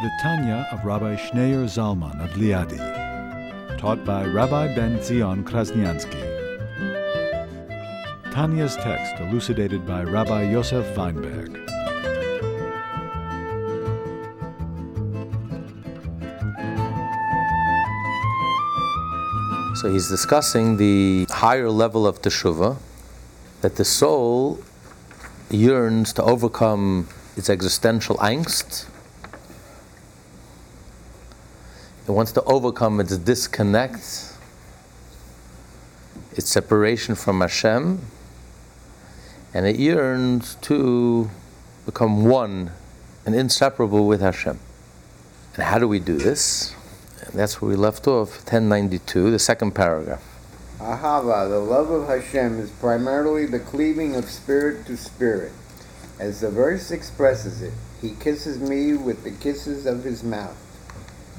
The Tanya of Rabbi Schneur Zalman of Liadi, taught by Rabbi Ben Zion Krasniansky. Tanya's text elucidated by Rabbi Yosef Weinberg. So he's discussing the higher level of teshuvah, that the soul yearns to overcome its existential angst. It wants to overcome its disconnect, its separation from Hashem, and it yearns to become one and inseparable with Hashem. And how do we do this? And that's where we left off, 1092, the second paragraph. Ahava, the love of Hashem, is primarily the cleaving of spirit to spirit. As the verse expresses it, He kisses me with the kisses of His mouth.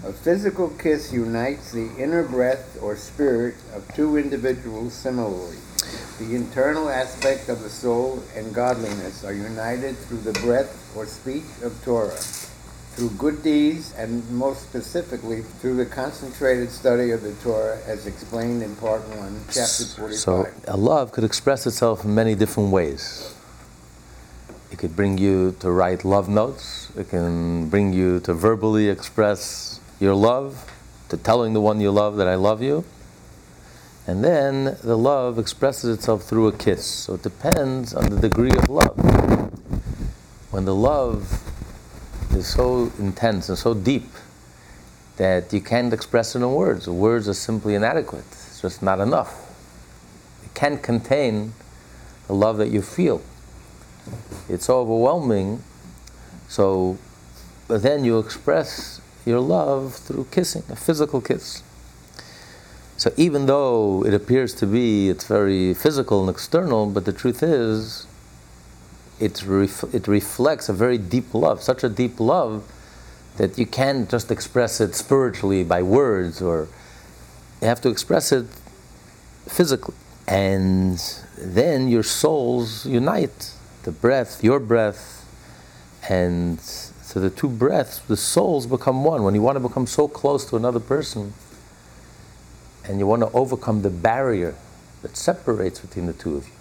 A physical kiss unites the inner breath or spirit of two individuals similarly. The internal aspect of the soul and godliness are united through the breath or speech of Torah through good deeds and most specifically through the concentrated study of the Torah as explained in part 1, chapter 45. So a love could express itself in many different ways. It could bring you to write love notes. It can bring you to verbally express your love, to telling the one you love that I love you. And then the love expresses itself through a kiss. So it depends on the degree of love. When the love is so intense and so deep that you can't express it in words. Words are simply inadequate. It's just not enough. It can't contain the love that you feel. It's so overwhelming. So, but then you express your love through kissing, a physical kiss. So even though it appears to be it's very physical and external, but the truth is it, ref- it reflects a very deep love, such a deep love that you can't just express it spiritually by words, or you have to express it physically. And then your souls unite the breath, your breath, and so the two breaths, the souls become one. When you want to become so close to another person, and you want to overcome the barrier that separates between the two of you.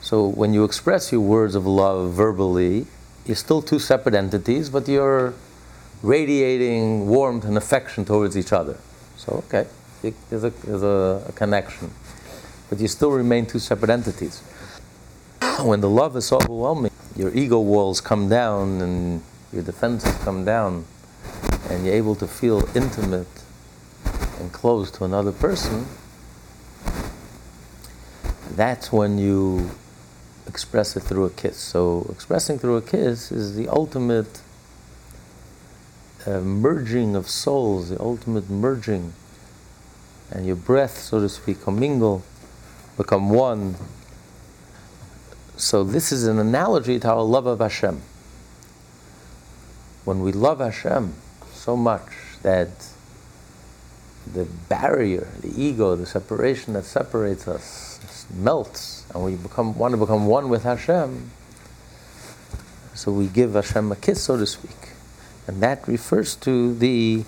So when you express your words of love verbally, you're still two separate entities, but you're radiating warmth and affection towards each other. So, okay, there's a, there's a, a connection. But you still remain two separate entities. When the love is overwhelming, your ego walls come down and your defenses come down, and you're able to feel intimate and close to another person, that's when you express it through a kiss. So, expressing through a kiss is the ultimate uh, merging of souls, the ultimate merging. And your breath, so to speak, commingle, become one. So, this is an analogy to our love of Hashem. When we love Hashem so much that the barrier, the ego, the separation that separates us melts, and we become want to become one with Hashem. So we give Hashem a kiss, so to speak, and that refers to the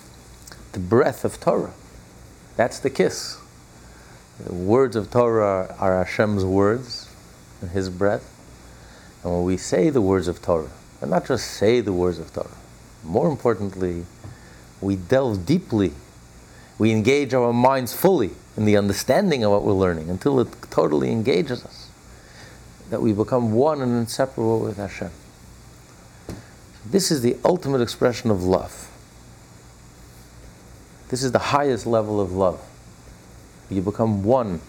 the breath of Torah. That's the kiss. The words of Torah are Hashem's words, and His breath. And when we say the words of Torah, and not just say the words of Torah, more importantly, we delve deeply we engage our minds fully in the understanding of what we're learning until it totally engages us. That we become one and inseparable with Hashem. This is the ultimate expression of love. This is the highest level of love. You become one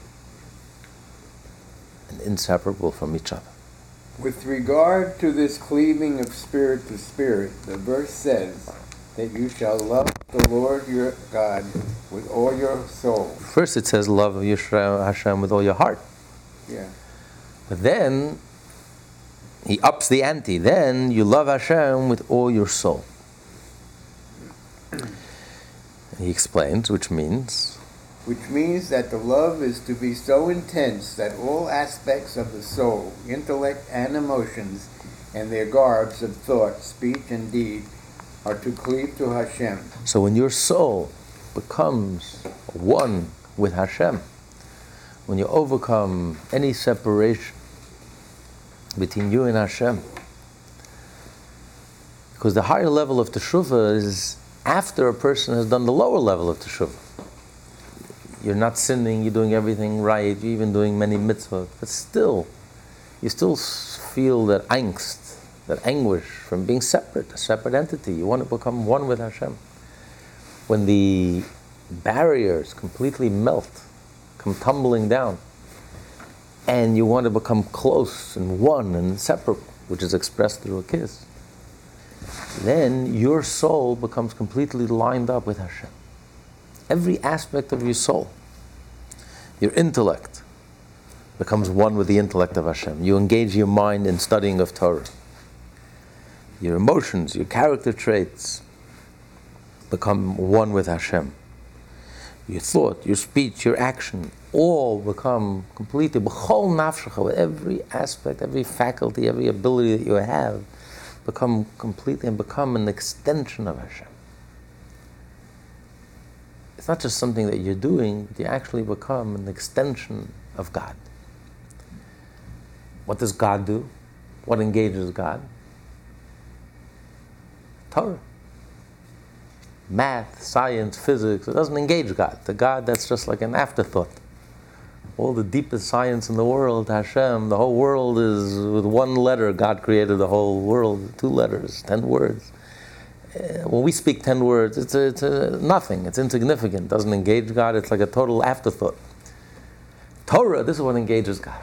and inseparable from each other. With regard to this cleaving of spirit to spirit, the verse says that you shall love the Lord your God with all your soul. First it says love Hashem with all your heart. Yeah. But then he ups the ante. Then you love Hashem with all your soul. He explains, which means Which means that the love is to be so intense that all aspects of the soul, intellect, and emotions, and their garbs of thought, speech, and deed, are to cleave to Hashem. so when your soul becomes one with Hashem, when you overcome any separation between you and Hashem, because the higher level of teshuvah is after a person has done the lower level of teshuvah. You're not sinning, you're doing everything right, you're even doing many mitzvahs, but still, you still feel that angst, that anguish from being separate, a separate entity. You want to become one with Hashem. When the barriers completely melt, come tumbling down, and you want to become close and one and inseparable, which is expressed through a kiss, then your soul becomes completely lined up with Hashem. Every aspect of your soul, your intellect, becomes one with the intellect of Hashem. You engage your mind in studying of Torah. Your emotions, your character traits become one with Hashem. Your thought, your speech, your action, all become completely, b'chol nafshecha, with every aspect, every faculty, every ability that you have, become completely and become an extension of Hashem. It's not just something that you're doing, you actually become an extension of God. What does God do? What engages God? Torah. Math, science, physics, it doesn't engage God. The God that's just like an afterthought. All the deepest science in the world, Hashem, the whole world is with one letter. God created the whole world, two letters, ten words. When we speak ten words, it's, a, it's a nothing, it's insignificant, doesn't engage God, it's like a total afterthought. Torah, this is what engages God.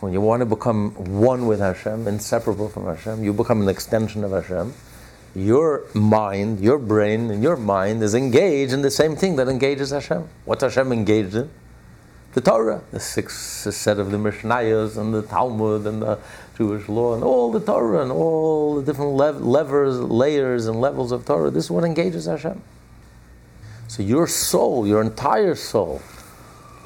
When you want to become one with Hashem, inseparable from Hashem, you become an extension of Hashem. Your mind, your brain, and your mind is engaged in the same thing that engages Hashem. What's Hashem engaged in? The Torah, the six set of the Mishnayos and the Talmud and the Jewish law and all the Torah and all the different lev- levers, layers and levels of Torah. This is what engages Hashem. So your soul, your entire soul,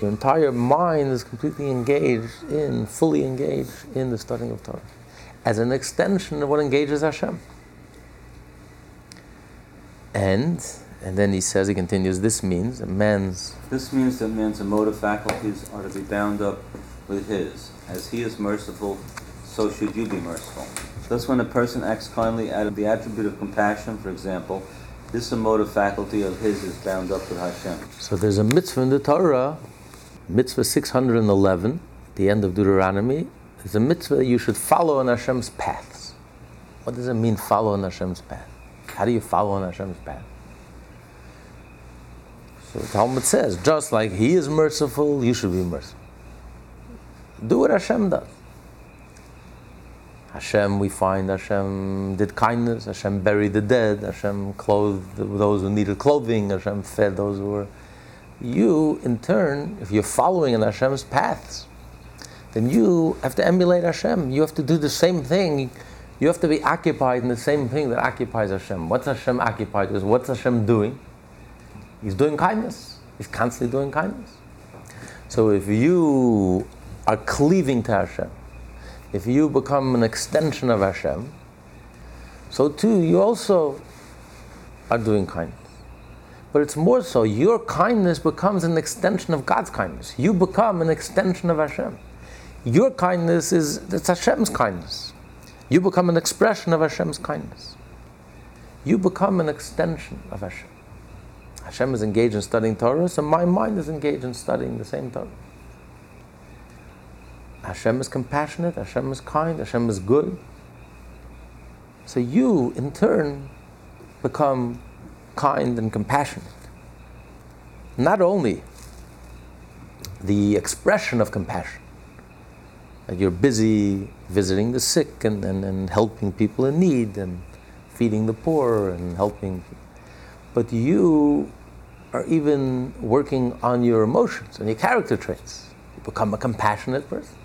your entire mind is completely engaged in, fully engaged in the studying of Torah as an extension of what engages Hashem. And and then he says, he continues, this means man's This means that man's emotive faculties are to be bound up with his. As he is merciful, so should you be merciful. Thus, when a person acts kindly out of the attribute of compassion, for example, this emotive faculty of his is bound up with Hashem. So there's a mitzvah in the Torah, mitzvah 611, the end of Deuteronomy. There's a mitzvah you should follow on Hashem's paths. What does it mean, follow on Hashem's path? How do you follow on Hashem's path? So the Talmud says, just like He is merciful, you should be merciful. Do what Hashem does. Hashem, we find Hashem did kindness, Hashem buried the dead, Hashem clothed those who needed clothing, Hashem fed those who were. You, in turn, if you're following in Hashem's paths, then you have to emulate Hashem. You have to do the same thing. You have to be occupied in the same thing that occupies Hashem. What's Hashem occupied with? What's Hashem doing? He's doing kindness. He's constantly doing kindness. So if you are cleaving to Hashem, if you become an extension of Hashem, so too you also are doing kindness. But it's more so, your kindness becomes an extension of God's kindness. You become an extension of Hashem. Your kindness is it's Hashem's kindness. You become an expression of Hashem's kindness. You become an extension of Hashem. Hashem is engaged in studying Torah, so my mind is engaged in studying the same Torah. Hashem is compassionate, Hashem is kind, Hashem is good. So you, in turn, become kind and compassionate. Not only the expression of compassion, that you're busy visiting the sick and, and, and helping people in need and feeding the poor and helping. But you are even working on your emotions and your character traits. You become a compassionate person,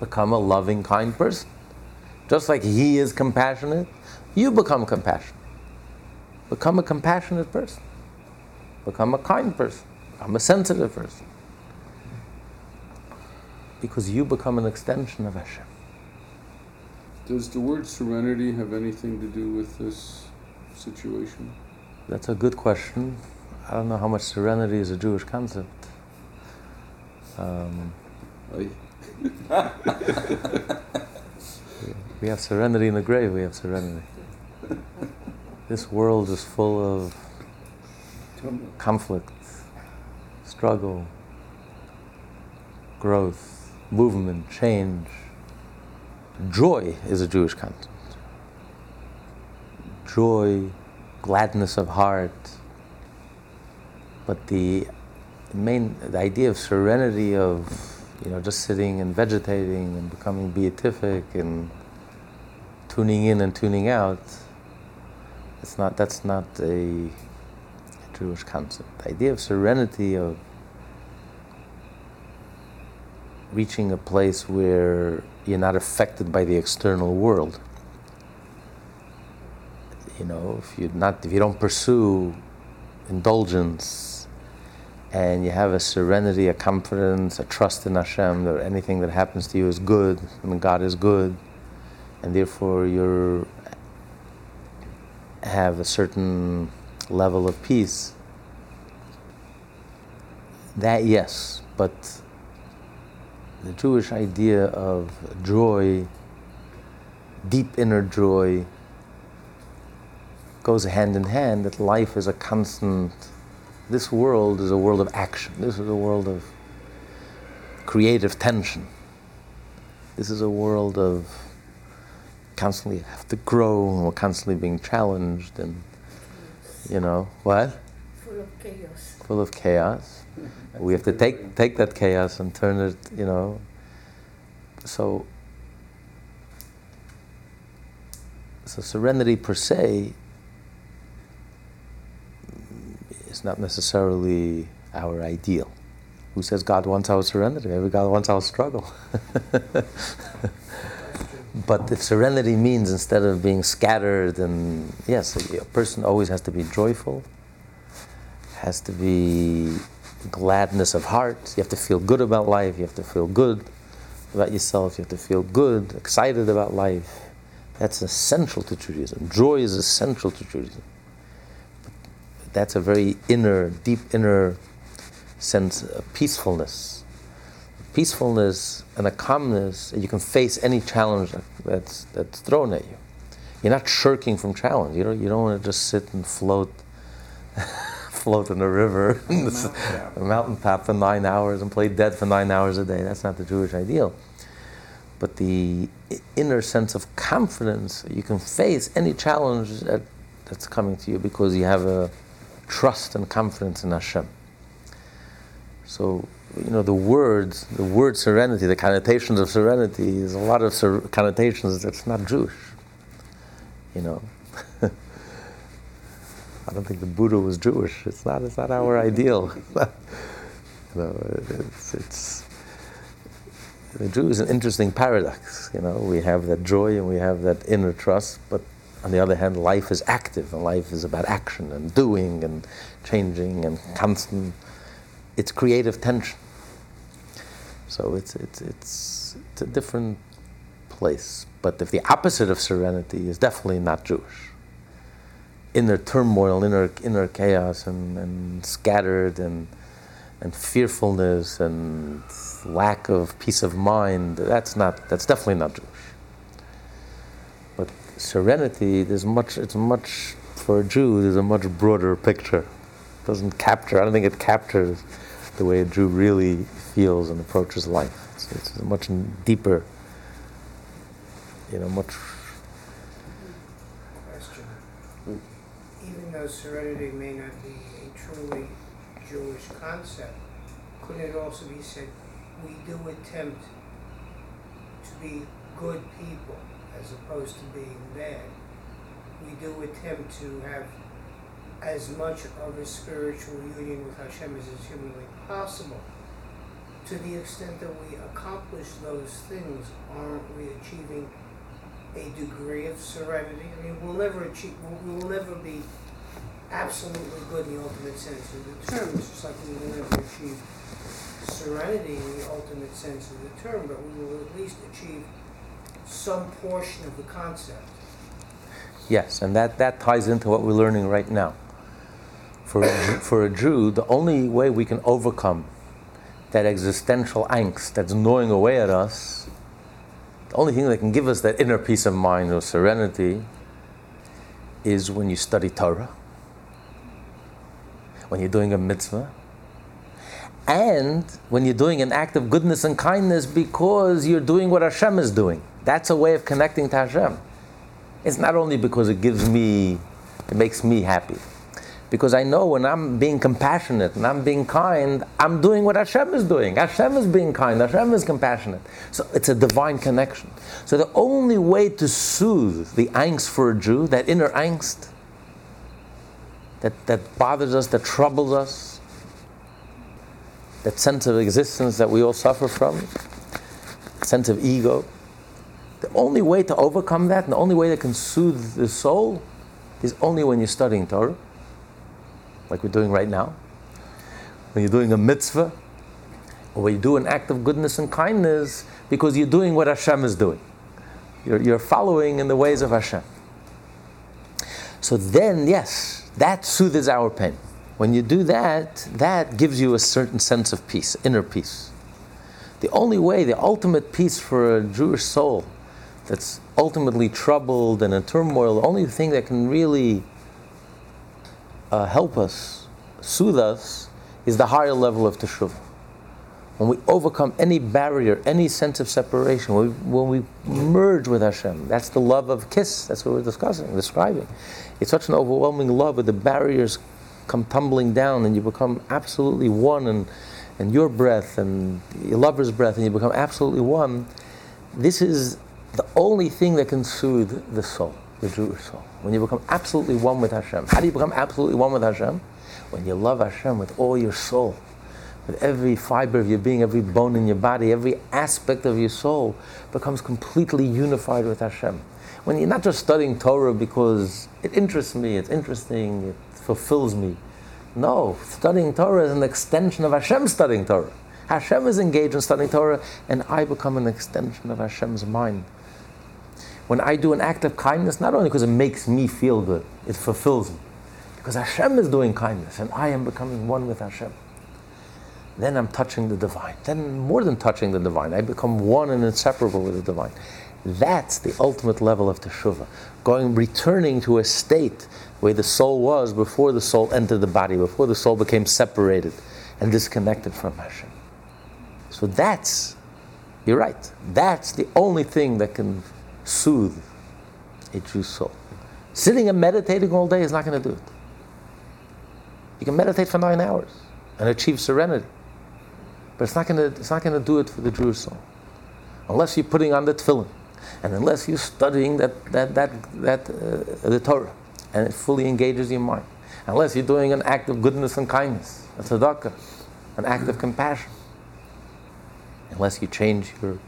become a loving, kind person. Just like he is compassionate, you become compassionate. Become a compassionate person. Become a kind person. Become a sensitive person. Because you become an extension of Hashem. Does the word serenity have anything to do with this situation? That's a good question. I don't know how much serenity is a Jewish concept. Um, I, we have serenity in the grave, we have serenity. This world is full of conflict, struggle, growth, movement, change. Joy is a Jewish concept. Joy, gladness of heart. But the main, the idea of serenity of, you know, just sitting and vegetating and becoming beatific and tuning in and tuning out, it's not, that's not a Jewish concept. The idea of serenity, of reaching a place where you're not affected by the external world. You know, if you not if you don't pursue indulgence and you have a serenity, a confidence, a trust in Hashem that anything that happens to you is good and God is good, and therefore you have a certain level of peace. That yes, but the Jewish idea of joy, deep inner joy, goes hand in hand that life is a constant, this world is a world of action. This is a world of creative tension. This is a world of constantly have to grow and we're constantly being challenged and, you know, what? Full of chaos. Full of chaos we have to take take that chaos and turn it, you know. So, so serenity per se is not necessarily our ideal. Who says God wants our serenity? Maybe God wants our struggle. but if serenity means instead of being scattered and yes, a person always has to be joyful, has to be gladness of heart. You have to feel good about life. You have to feel good about yourself. You have to feel good, excited about life. That's essential to Judaism. Joy is essential to Judaism. That's a very inner, deep inner sense of peacefulness. Peacefulness and a calmness, you can face any challenge that's, that's thrown at you. You're not shirking from challenge. You don't, you don't want to just sit and float float in a river, a mountain top for nine hours and play dead for nine hours a day. That's not the Jewish ideal. But the inner sense of confidence, you can face any challenge that, that's coming to you because you have a trust and confidence in Hashem. So, you know, the words, the word serenity, the connotations of serenity, is a lot of ser- connotations that's not Jewish. You know. I don't think the Buddha was Jewish. It's not. It's not our ideal. you know, it's, it's the Jew is an interesting paradox. You know, we have that joy and we have that inner trust, but on the other hand, life is active and life is about action and doing and changing and constant. It's creative tension. So it's it's it's, it's a different place. But if the opposite of serenity is definitely not Jewish inner turmoil, inner inner chaos, and, and scattered, and and fearfulness, and lack of peace of mind. That's not. That's definitely not Jewish. Serenity, there's much. It's much for a Jew. There's a much broader picture. It doesn't capture. I don't think it captures the way a Jew really feels and approaches life. It's, it's a much deeper. You know, much question. Even though serenity may not be a truly Jewish concept, could it also be said we do attempt to be good people as opposed to being bad? we do attempt to have as much of a spiritual union with Hashem as is humanly possible. To the extent that we accomplish those things, aren't we achieving a degree of serenity? I mean, we'll never achieve, we will never be absolutely good in the ultimate sense of the term, it's just like we will never achieve serenity in the ultimate sense of the term, but we will at least achieve some portion of the concept. Yes, and that, that ties into what we're learning right now. For for a Jew, the only way we can overcome that existential angst that's gnawing away at us, the only thing that can give us that inner peace of mind or serenity is when you study Torah, when you're doing a mitzvah, and when you're doing an act of goodness and kindness because you're doing what Hashem is doing. That's a way of connecting to Hashem. It's not only because it gives me, it makes me happy. Because I know when I'm being compassionate and I'm being kind, I'm doing what Hashem is doing. Hashem is being kind, Hashem is compassionate. So it's a divine connection. So the only way to soothe the angst for a Jew, that inner angst that, that bothers us, that troubles us, that sense of existence that we all suffer from, sense of ego, the only way to overcome that and the only way that can soothe the soul is only when you're studying Torah like we're doing right now, when you're doing a mitzvah, or when you do an act of goodness and kindness because you're doing what Hashem is doing. You're, you're following in the ways of Hashem. So then, yes, that soothes our pain. When you do that, that gives you a certain sense of peace, inner peace. The only way, the ultimate peace for a Jewish soul that's ultimately troubled and in turmoil, the only thing that can really uh, help us, soothe us, is the higher level of teshuvah. When we overcome any barrier, any sense of separation, when we, when we merge with Hashem, that's the love of kiss. That's what we're discussing, describing. It's such an overwhelming love with the barriers come tumbling down, and you become absolutely one, and and your breath and your lover's breath, and you become absolutely one. This is the only thing that can soothe the soul the Jewish soul. When you become absolutely one with Hashem. How do you become absolutely one with Hashem? When you love Hashem with all your soul, with every fiber of your being, every bone in your body, every aspect of your soul becomes completely unified with Hashem. When you're not just studying Torah because it interests me, it's interesting, it fulfills me. No, studying Torah is an extension of Hashem studying Torah. Hashem is engaged in studying Torah, and I become an extension of Hashem's mind when I do an act of kindness, not only because it makes me feel good, it fulfills me. Because Hashem is doing kindness and I am becoming one with Hashem. Then I'm touching the divine. Then, more than touching the divine, I become one and inseparable with the divine. That's the ultimate level of teshuvah. Going, returning to a state where the soul was before the soul entered the body, before the soul became separated and disconnected from Hashem. So that's, you're right, that's the only thing that can soothe a true soul. Sitting and meditating all day is not going to do it. You can meditate for nine hours and achieve serenity, but it's not going to, it's not going to do it for the true soul. Unless you're putting on the tefillin, and unless you're studying that, that, that, that uh, the Torah, and it fully engages your mind. Unless you're doing an act of goodness and kindness, a tzedakah, an act of compassion. Unless you change your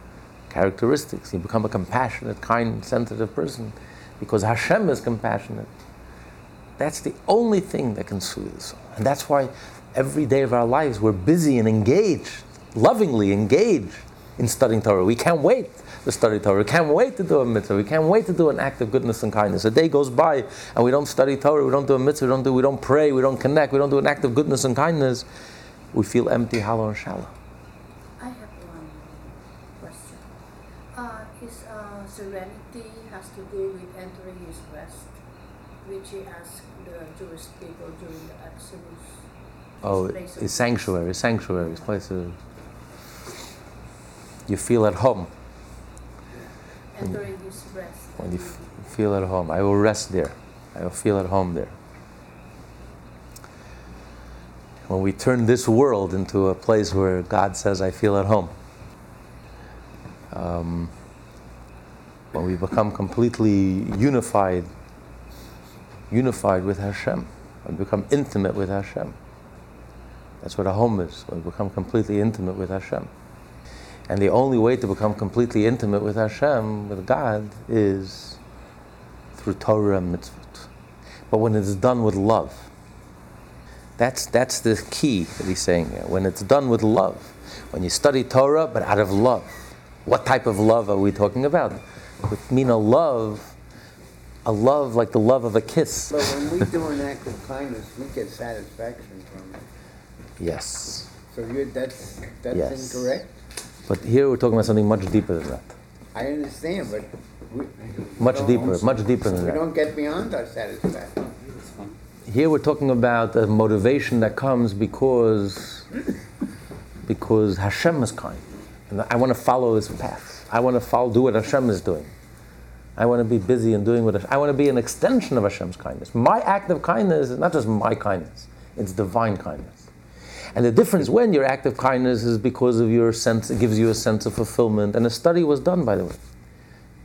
characteristics. You become a compassionate, kind, sensitive person because Hashem is compassionate. That's the only thing that can soothe the soul. And that's why every day of our lives we're busy and engaged, lovingly engaged in studying Torah. We can't wait to study Torah. We can't wait to do a mitzvah. We can't wait to do an act of goodness and kindness. A day goes by and we don't study Torah, we don't do a mitzvah, we don't do, we don't pray, we don't connect, we don't do an act of goodness and kindness. We feel empty, hollow, and shallow. I have one question. Uh, his uh, serenity has to do with entering his rest, which he asked the Jewish people during the Exodus. Oh, it's sanctuary, sanctuary, his place of. You feel at home. Rest. When you f- feel at home, I will rest there. I will feel at home there. When we turn this world into a place where God says, I feel at home. Um, when we become completely unified unified with Hashem, when we become intimate with Hashem. That's what a home is, when we become completely intimate with Hashem. And the only way to become completely intimate with Hashem, with God, is through Torah and mitzvot. But when it's done with love, that's, that's the key that he's saying here. When it's done with love, when you study Torah, but out of love. What type of love are we talking about? With mean a love, a love like the love of a kiss. But when we do an act of kindness, we get satisfaction from it. Yes. So you're that's that's Yes. incorrect. But here we're talking about something much deeper than that. I understand, but we, Much deeper, much deeper than We that. don't get beyond our satisfaction. Here we're talking about a motivation that comes because because Hashem is kind. And I want to follow his path. I want to follow, do what Hashem is doing. I want to be busy in doing what Hashem, I want to be an extension of Hashem's kindness. My act of kindness is not just my kindness, it's divine kindness. And the difference when your act of kindness is because of your sense, it gives you a sense of fulfillment. And a study was done, by the way.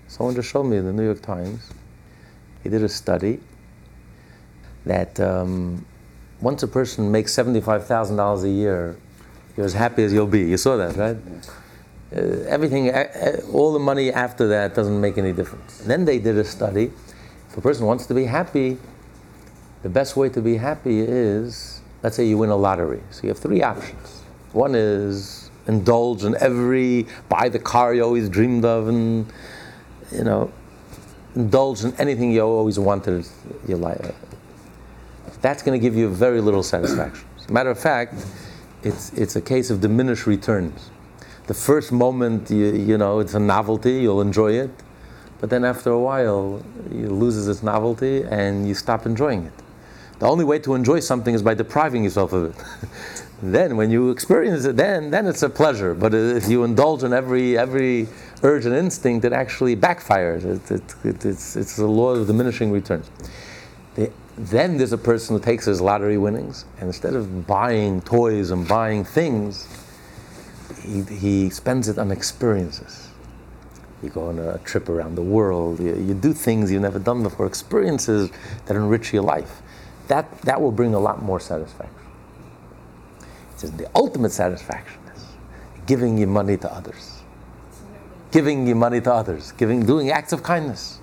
Someone just showed me in the New York Times. He did a study that um, once a person makes $75,000 a year, you're as happy as you'll be. You saw that, right? Uh, everything, uh, uh, all the money after that doesn't make any difference. And then they did a study. If a person wants to be happy, the best way to be happy is, let's say you win a lottery. So you have three options. One is indulge in every, buy the car you always dreamed of, and, you know, indulge in anything you always wanted in your life. That's going to give you very little satisfaction. Matter of fact, it's, it's a case of diminished returns. The first moment, you, you know, it's a novelty, you'll enjoy it. But then after a while, it loses its novelty and you stop enjoying it. The only way to enjoy something is by depriving yourself of it. then, when you experience it, then, then it's a pleasure. But if you indulge in every, every urge and instinct, it actually backfires. It, it, it, it's, it's a law of diminishing returns. The, then there's a person who takes his lottery winnings, and instead of buying toys and buying things, he, he spends it on experiences. You go on a trip around the world, you, you do things you've never done before, experiences that enrich your life. That, that will bring a lot more satisfaction. It says the ultimate satisfaction is giving your money to others. Giving your money to others, giving, doing acts of kindness.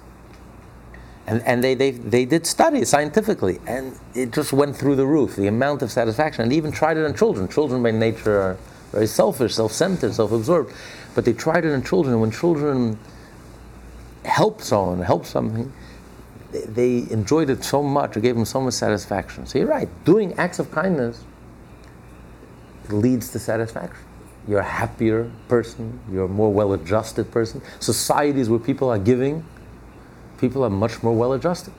And, and they, they, they did studies scientifically, and it just went through the roof, the amount of satisfaction. And even tried it on children. Children, by nature, are very selfish, self centered, self absorbed. But they tried it on children, when children help someone, help something, they, enjoyed it so much, it gave them so much satisfaction. So you're right, doing acts of kindness leads to satisfaction. You're a happier person, you're a more well adjusted person. Societies where people are giving, people are much more well adjusted.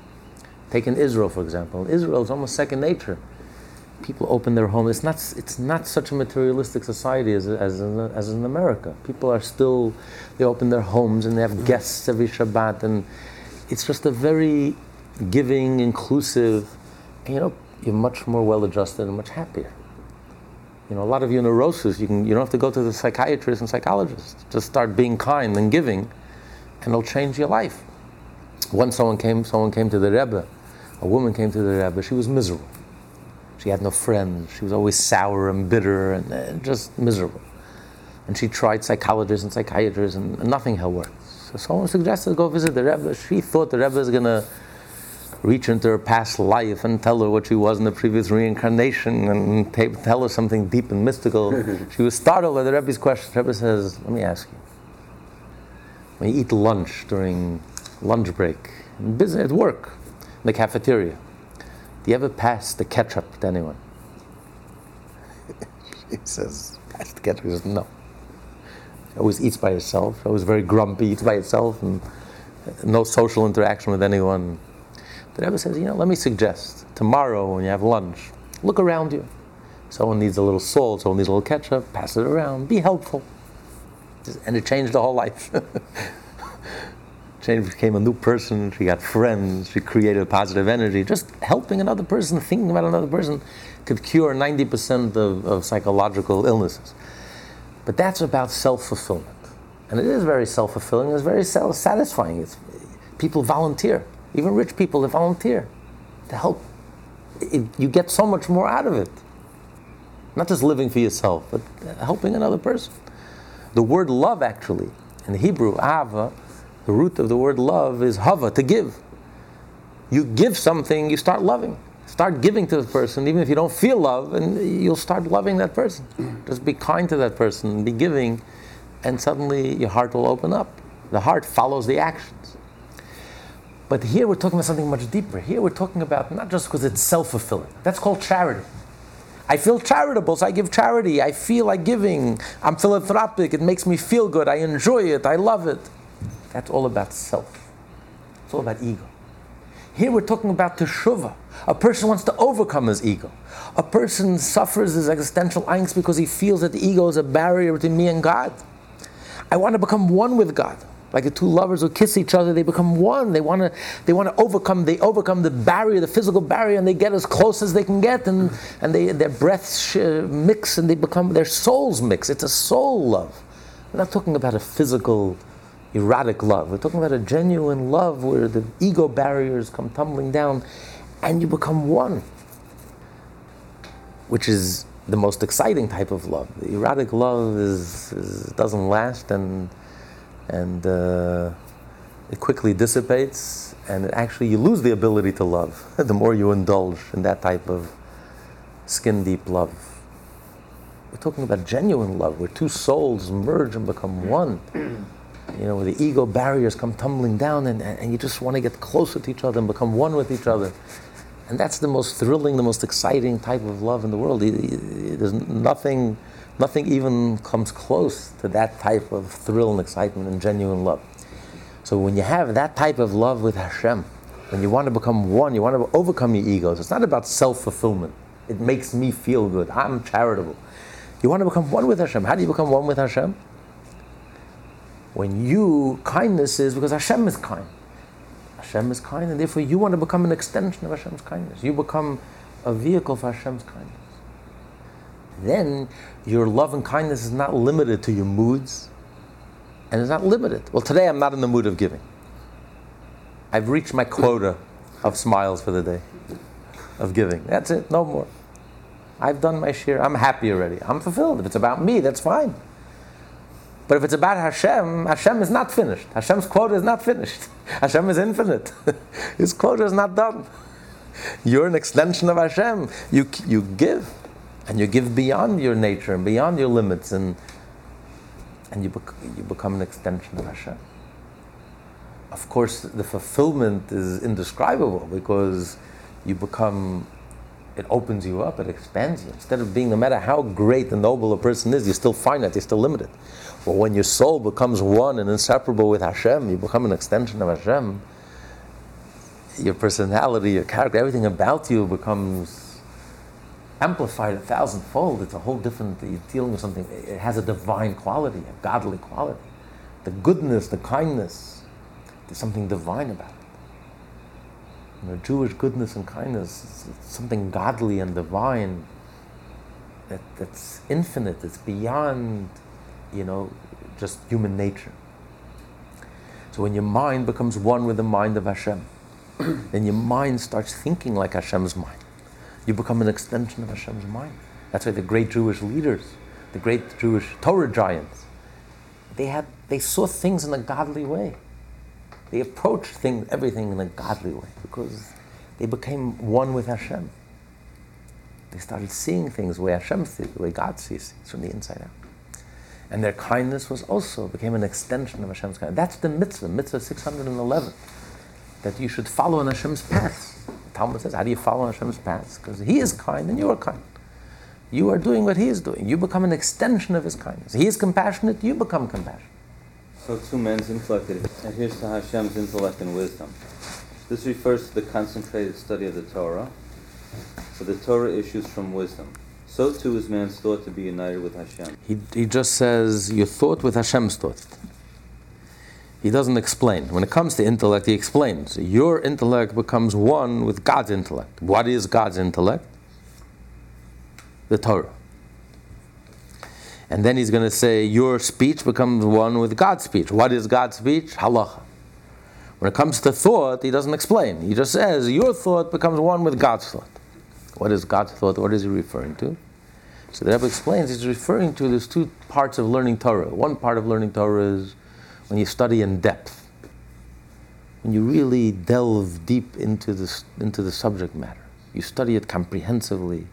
Take in Israel, for example. Israel is almost second nature. People open their homes. It's not, it's not such a materialistic society as, as, in, as in America. People are still, they open their homes and they have guests every Shabbat. And it's just a very giving, inclusive, and, you know, you're much more well adjusted and much happier. You know, a lot of your neurosis, you, can, you don't have to go to the psychiatrist and psychologist. Just start being kind and giving, and it'll change your life. Once someone came, someone came to the Rebbe, a woman came to the Rebbe, she was miserable. She had no friends. She was always sour and bitter and, just miserable. And she tried psychologists and psychiatrists, and, and nothing had worked. So someone suggested go visit the Rebbe. She thought the Rebbe was going to reach into her past life and tell her what she was in the previous reincarnation and ta- tell her something deep and mystical. she was startled by the Rebbe's question. The Rebbe says, Let me ask you. When you eat lunch during lunch break, in business, at work, in the cafeteria, do you ever pass the ketchup to anyone? he says, Pass the ketchup? He says, No. Always eats by herself, always very grumpy, eats by itself, and no social interaction with anyone. The Rebbe says, you know, let me suggest tomorrow when you have lunch, look around you. Someone needs a little salt, someone needs a little ketchup, pass it around, be helpful. And it changed the whole life. Jane became a new person, she got friends, she created positive energy. Just helping another person, thinking about another person could cure 90% of, of psychological illnesses. But that's about self fulfillment. And it is very self fulfilling, it's very self satisfying. It's, people volunteer. Even rich people, they volunteer. to help. It, you get so much more out of it. Not just living for yourself, but uh, helping another person. The word love, actually, in the Hebrew, ava, the root of the word love is hava, to give. You give something, you start loving. Start giving to the person, even if you don't feel love, and you'll start loving that person. Just be kind to that person, be giving, and suddenly your heart will open up. The heart follows the actions. But here we're talking about something much deeper. Here we're talking about not just because it's self fulfilling, that's called charity. I feel charitable, so I give charity. I feel like giving. I'm philanthropic. It makes me feel good. I enjoy it. I love it. That's all about self. It's all about ego. Here we're talking about teshuvah. A person wants to overcome his ego. A person suffers his existential angst because he feels that the ego is a barrier between me and God. I want to become one with God. Like the two lovers who kiss each other, they become one. They want to, they want to overcome, they overcome the barrier, the physical barrier, and they get as close as they can get, and, and they, their breaths mix, and they become, their souls mix. It's a soul love. We're not talking about a physical, erotic love. We're talking about a genuine love where the ego barriers come tumbling down, and you become one. Which is the most exciting type of love. The erotic love is, is doesn't last, and and uh, it quickly dissipates, and actually you lose the ability to love the more you indulge in that type of skin deep love. We're talking about genuine love, where two souls merge and become one. You know, the ego barriers come tumbling down, and, and you just want to get closer to each other and become one with each other. And that's the most thrilling, the most exciting type of love in the world. There's nothing Nothing even comes close to that type of thrill and excitement and genuine love. So when you have that type of love with Hashem, when you want to become one, you want to overcome your egos. It's not about self-fulfillment. It makes me feel good. I'm charitable. You want to become one with Hashem. How do you become one with Hashem? When you kindness is because Hashem is kind. Hashem is kind, and therefore you want to become an extension of Hashem's kindness. You become a vehicle for Hashem's kindness then your love and kindness is not limited to your moods and it's not limited. Well, today I'm not in the mood of giving. I've reached my quota of smiles for the day, of giving. That's it, no more. I've done my share. I'm happy already. I'm fulfilled. If it's about me, that's fine. But if it's about Hashem, Hashem is not finished. Hashem's quota is not finished. Hashem is infinite. His quota is not done. You're an extension of Hashem. You, you give and you give beyond your nature and beyond your limits, and and you, bec- you become an extension of Hashem. Of course, the fulfillment is indescribable because you become, it opens you up, it expands you. Instead of being, no matter how great and noble a person is, you're still finite, you're still limited. But when your soul becomes one and inseparable with Hashem, you become an extension of Hashem, your personality, your character, everything about you becomes amplified a thousandfold. It's a whole different, you're dealing with something, it has a divine quality, a godly quality. The goodness, the kindness, there's something divine about it. You know, Jewish goodness and kindness, it's something godly and divine that, that's infinite, it's beyond, you know, just human nature. So when your mind becomes one with the mind of Hashem, then your mind starts thinking like Hashem's mind. You become an extension of Hashem's mind. That's why the great Jewish leaders, the great Jewish Torah giants, they had they saw things in a godly way. They approached things, everything in a godly way because they became one with Hashem. They started seeing things the way Hashem sees, the way God sees things from the inside out. And their kindness was also became an extension of Hashem's kindness. That's the mitzvah, mitzvah 611, that you should follow in Hashem's path. The Talmud says, how do you follow Hashem's paths? Because He is kind and you are kind. You are doing what He is doing. You become an extension of His kindness. He is compassionate, you become compassionate. So two men's intellect adheres to Hashem's intellect and wisdom. This refers to the concentrated study of the Torah, for the Torah issues from wisdom. So too is man's thought to be united with Hashem. He, he just says, your thought with Hashem's thought. He doesn't explain. When it comes to intellect, he explains. Your intellect becomes one with God's intellect. What is God's intellect? The Torah. And then he's going to say, Your speech becomes one with God's speech. What is God's speech? Halacha. When it comes to thought, he doesn't explain. He just says, Your thought becomes one with God's thought. What is God's thought? What is he referring to? So the Rebbe explains he's referring to there's two parts of learning Torah. One part of learning Torah is when you study in depth, when you really delve deep into the, into the subject matter. You study it comprehensively.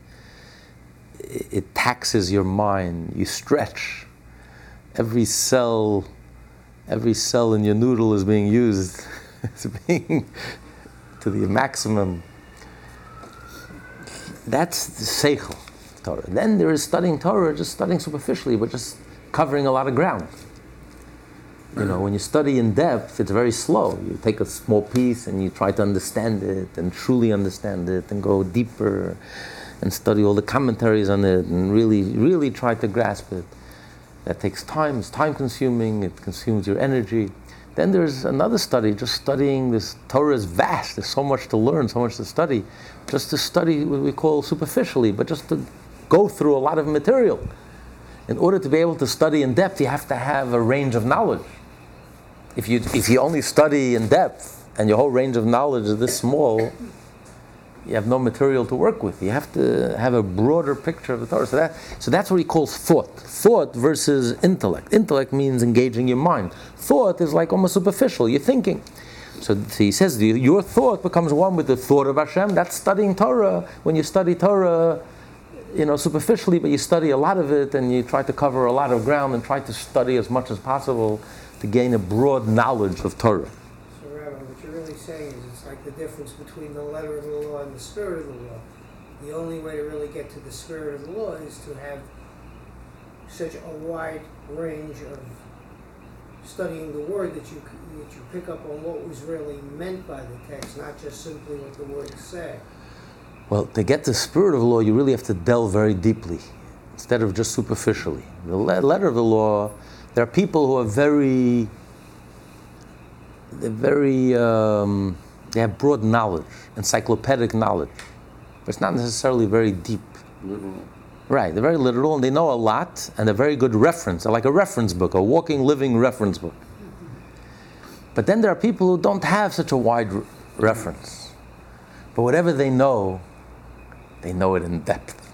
It, it taxes your mind. You stretch. Every cell, every cell in your noodle is being used. it's being to the maximum. That's the seichel. Torah. Then there is studying Torah, just studying superficially, but just covering a lot of ground. You know, when you study in depth, it's very slow. You take a small piece and you try to understand it and truly understand it and go deeper and study all the commentaries on it and really, really try to grasp it. That takes time, it's time consuming, it consumes your energy. Then there's another study, just studying this Torah is vast, there's so much to learn, so much to study. Just to study what we call superficially, but just to go through a lot of material. In order to be able to study in depth, you have to have a range of knowledge. If you, if you only study in depth and your whole range of knowledge is this small, you have no material to work with. You have to have a broader picture of the Torah. So, that, so that's what he calls thought. Thought versus intellect. Intellect means engaging your mind. Thought is like almost superficial. You're thinking. So, he says your thought becomes one with the thought of Hashem. That's studying Torah. When you study Torah, you know, superficially, but you study a lot of it and you try to cover a lot of ground and try to study as much as possible to gain a broad knowledge of Torah. So, Rabbi, what you're really saying is difference between the letter of the law and the spirit of the law. The only way to really get to the spirit of the law is to have such a wide range of studying the word that you that you pick up on what was really meant by the text, not just simply what the words say. Well, to get the spirit of the law, you really have to delve very deeply instead of just superficially. The letter of the law, there are people who are very, they're very, um, they have broad knowledge, encyclopedic knowledge, but it's not necessarily very deep. Literal. Right, they're very literal and they know a lot and they're very good reference. They're like a reference book, a walking, living reference book. But then there are people who don't have such a wide re- reference. But whatever they know, they know it in depth.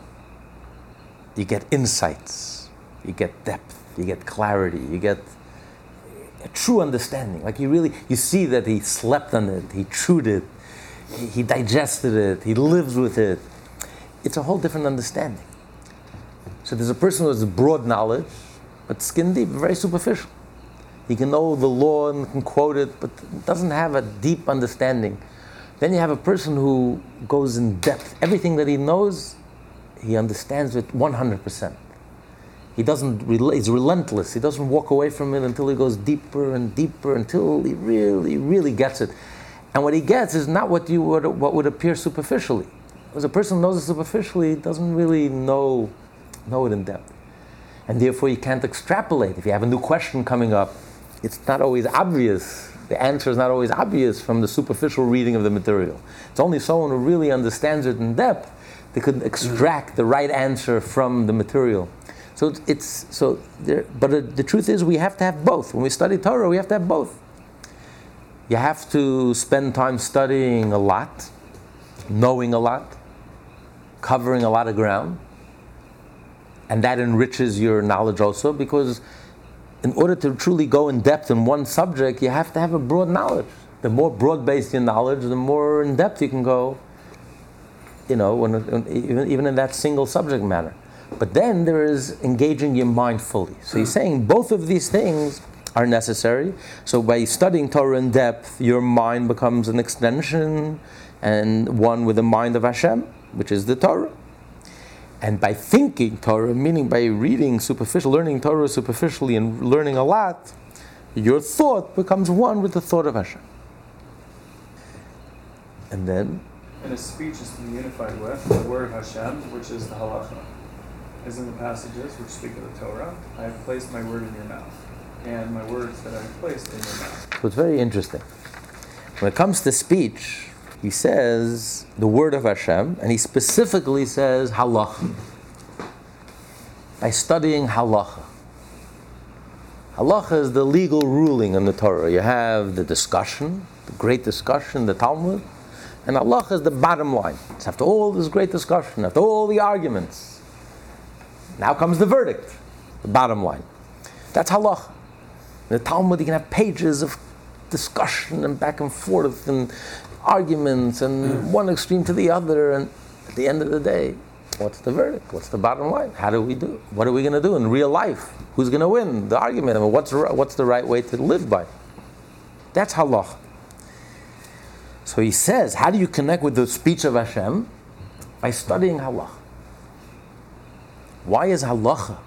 You get insights, you get depth, you get clarity, you get a true understanding. Like you really, you see that he slept on it, he chewed it, he, he digested it, he lives with it. It's a whole different understanding. So there's a person who has broad knowledge, but skin deep, very superficial. He can know the law and can quote it, but doesn't have a deep understanding then you have a person who goes in depth. Everything that he knows, he understands it 100%. He doesn't, he's relentless. He doesn't walk away from it until he goes deeper and deeper until he really, really gets it. And what he gets is not what, you would, what would appear superficially. Because a person knows it superficially, doesn't really know, know it in depth. And therefore, you can't extrapolate. If you have a new question coming up, it's not always obvious the answer is not always obvious from the superficial reading of the material. It's only someone who really understands it in depth that could extract the right answer from the material. So it's so there, but the truth is we have to have both. When we study Torah, we have to have both. You have to spend time studying a lot, knowing a lot, covering a lot of ground, and that enriches your knowledge also because in order to truly go in depth in one subject, you have to have a broad knowledge. The more broad based your knowledge, the more in depth you can go, you know, when, even, even in that single subject matter. But then there is engaging your mind fully. So he's saying both of these things are necessary. So by studying Torah in depth, your mind becomes an extension and one with the mind of Hashem, which is the Torah. And by thinking Torah, meaning by reading superficial, learning Torah superficially and learning a lot, your thought becomes one with the thought of Hashem. And then? And a speech is to be unified with the word Hashem, which is the halacha. As in the passages which speak of the Torah, I have placed my word in your mouth, and my words that I have placed in your mouth. So it's very interesting. When it comes to speech, he says the word of Hashem, and he specifically says halacha. By studying halacha. Halacha is the legal ruling in the Torah. You have the discussion, the great discussion, the Talmud, and halacha is the bottom line. It's after all this great discussion, after all the arguments, now comes the verdict, the bottom line. That's halacha. In the Talmud, you can have pages of discussion and back and forth and arguments and one extreme to the other, and at the end of the day, what's the verdict? What's the bottom line? How do we do? What are we going to do in real life? Who's going to win the argument? I mean, what's, what's the right way to live by? That's halacha. So he says, how do you connect with the speech of Hashem? By studying halacha. Why is halacha